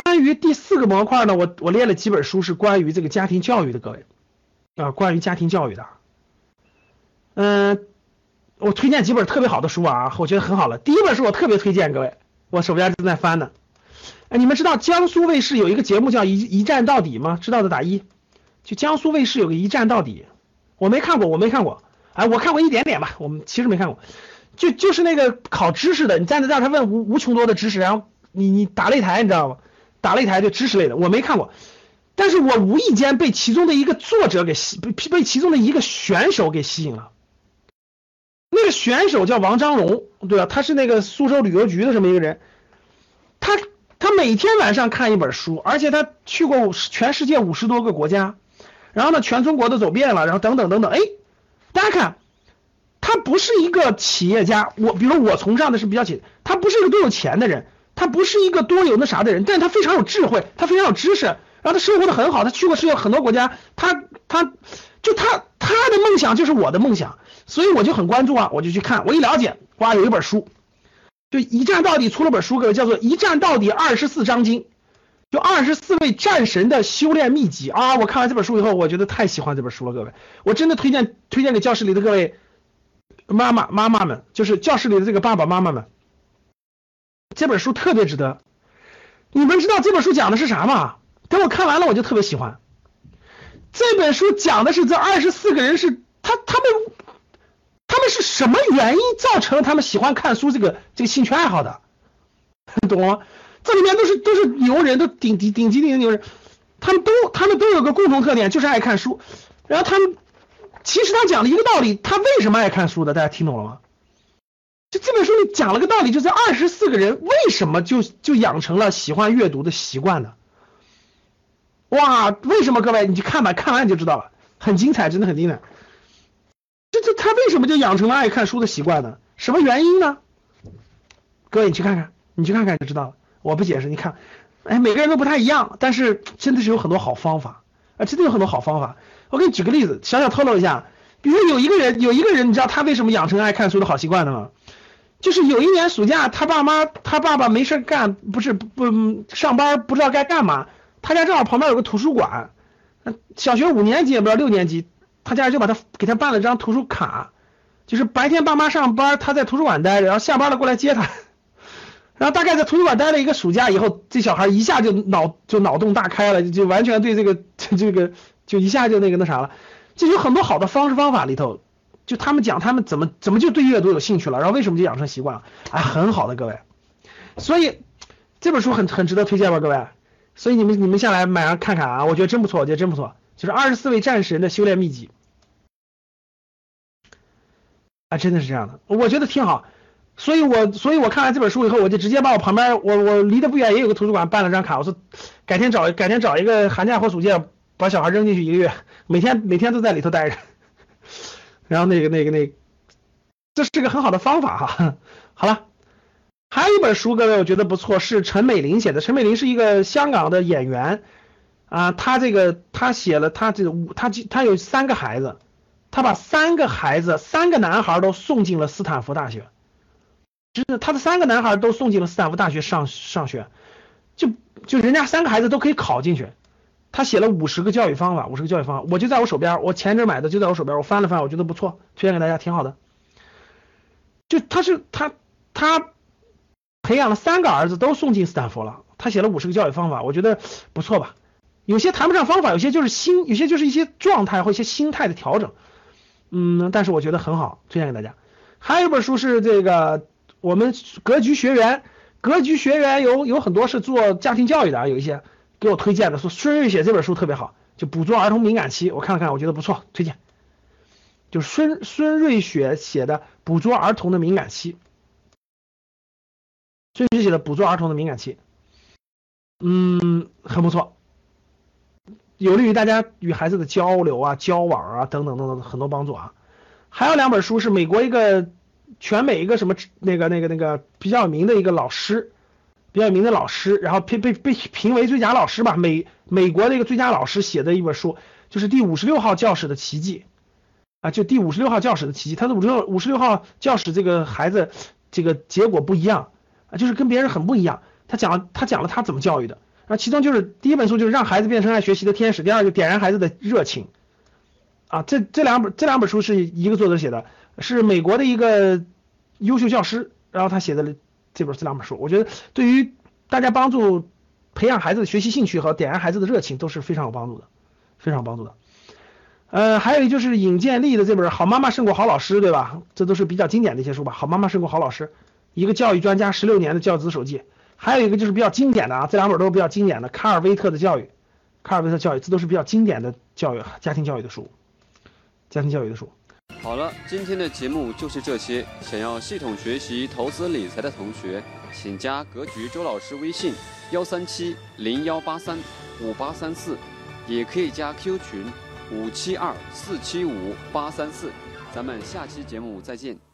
关于第四个模块呢，我我列了几本书是关于这个家庭教育的，各位啊，关于家庭教育的。嗯，我推荐几本特别好的书啊，我觉得很好了。第一本书我特别推荐各位，我手边正在翻呢。哎，你们知道江苏卫视有一个节目叫一一站到底吗？知道的打一。就江苏卫视有个一站到底，我没看过，我没看过。哎，我看过一点点吧，我们其实没看过。就就是那个考知识的，你站在这儿，他问无无穷多的知识，然后你你打擂台，你知道吗？打擂台就知识类的，我没看过。但是我无意间被其中的一个作者给吸，被被其中的一个选手给吸引了。那个选手叫王章龙，对吧？他是那个苏州旅游局的这么一个人。他他每天晚上看一本书，而且他去过全世界五十多个国家，然后呢，全中国都走遍了，然后等等等等。哎，大家看。他不是一个企业家，我比如我崇尚的是比较企，他不是一个多有钱的人，他不是一个多有那啥的人，但是他非常有智慧，他非常有知识，然后他生活的很好，他去过世界很多国家，他他就他他的梦想就是我的梦想，所以我就很关注啊，我就去看，我一了解，哇，有一本书，就一战到底出了本书，各位叫做《一战到底二十四章经》，就二十四位战神的修炼秘籍啊，我看完这本书以后，我觉得太喜欢这本书了，各位，我真的推荐推荐给教室里的各位。妈妈妈妈们，就是教室里的这个爸爸妈妈们，这本书特别值得。你们知道这本书讲的是啥吗？等我看完了，我就特别喜欢。这本书讲的是这二十四个人是他他们他们是什么原因造成了他们喜欢看书这个这个兴趣爱好的？懂吗？这里面都是都是牛人，都顶顶顶级顶级牛人，他们都他们都有个共同特点，就是爱看书。然后他们。其实他讲了一个道理，他为什么爱看书的？大家听懂了吗？就这本书里讲了个道理，就这二十四个人为什么就就养成了喜欢阅读的习惯呢？哇，为什么？各位你去看吧，看完你就知道了，很精彩，真的很精彩。这这他为什么就养成了爱看书的习惯呢？什么原因呢？各位你去看看，你去看看就知道了。我不解释，你看，哎，每个人都不太一样，但是真的是有很多好方法啊，真的有很多好方法。我给你举个例子，小小透露一下，比如有一个人，有一个人，你知道他为什么养成爱看书的好习惯的吗？就是有一年暑假，他爸妈，他爸爸没事干，不是不上班，不知道该干嘛，他家正好旁边有个图书馆，小学五年级也不知道六年级，他家就把他给他办了张图书卡，就是白天爸妈上班，他在图书馆待着，然后下班了过来接他，然后大概在图书馆待了一个暑假以后，这小孩一下就脑就脑洞大开了，就完全对这个这个。就一下就那个那啥了，就有很多好的方式方法里头，就他们讲他们怎么怎么就对阅读有兴趣了，然后为什么就养成习惯了，哎，很好的各位，所以这本书很很值得推荐吧各位，所以你们你们下来买上看看啊，我觉得真不错，我觉得真不错，就是二十四位战士人的修炼秘籍，啊，真的是这样的，我觉得挺好，所以我所以我看完这本书以后，我就直接把我旁边我我离得不远也有个图书馆办了张卡，我说改天找改天找一个寒假或暑假。把小孩扔进去一个月，每天每天都在里头待着，然后那个那个那，这是个很好的方法哈。好了，还有一本书，各位我觉得不错，是陈美玲写的。陈美玲是一个香港的演员啊，她这个她写了，她这五她她有三个孩子，她把三个孩子三个男孩都送进了斯坦福大学，就是他的三个男孩都送进了斯坦福大学上上学，就就人家三个孩子都可以考进去。他写了五十个教育方法，五十个教育方法，我就在我手边，我前阵买的就在我手边，我翻了翻，我觉得不错，推荐给大家，挺好的。就他是他他培养了三个儿子都送进斯坦福了，他写了五十个教育方法，我觉得不错吧？有些谈不上方法，有些就是心，有些就是一些状态或一些心态的调整，嗯，但是我觉得很好，推荐给大家。还有一本书是这个我们格局学员，格局学员有有很多是做家庭教育的啊，有一些。给我推荐的说孙瑞雪这本书特别好，就捕捉儿童敏感期，我看了看，我觉得不错，推荐。就孙孙瑞雪写的捕捉儿童的敏感期，孙瑞雪写的捕捉儿童的敏感期，嗯，很不错，有利于大家与孩子的交流啊、交往啊等等等等很多帮助啊。还有两本书是美国一个全美一个什么那个那个那个比较有名的一个老师。比较有名的老师，然后被被被评为最佳老师吧，美美国的一个最佳老师写的一本书，就是第五十六号教室的奇迹啊，就第五十六号教室的奇迹。他的五十六五十六号教室这个孩子这个结果不一样啊，就是跟别人很不一样。他讲他讲了他怎么教育的，啊，其中就是第一本书就是让孩子变成爱学习的天使，第二就点燃孩子的热情。啊，这这两本这两本书是一个作者写的，是美国的一个优秀教师，然后他写的这本这两本书，我觉得对于大家帮助培养孩子的学习兴趣和点燃孩子的热情都是非常有帮助的，非常有帮助的。呃，还有就是尹建莉的这本《好妈妈胜过好老师》，对吧？这都是比较经典的一些书吧，《好妈妈胜过好老师》，一个教育专家十六年的教子手记。还有一个就是比较经典的啊，这两本都是比较经典的，《卡尔威特的教育》，《卡尔威特教育》，这都是比较经典的教育家庭教育的书。家庭教育的书。好了，今天的节目就是这些。想要系统学习投资理财的同学，请加格局周老师微信：幺三七零幺八三五八三四，也可以加 Q 群五七二四七五八三四。咱们下期节目再见。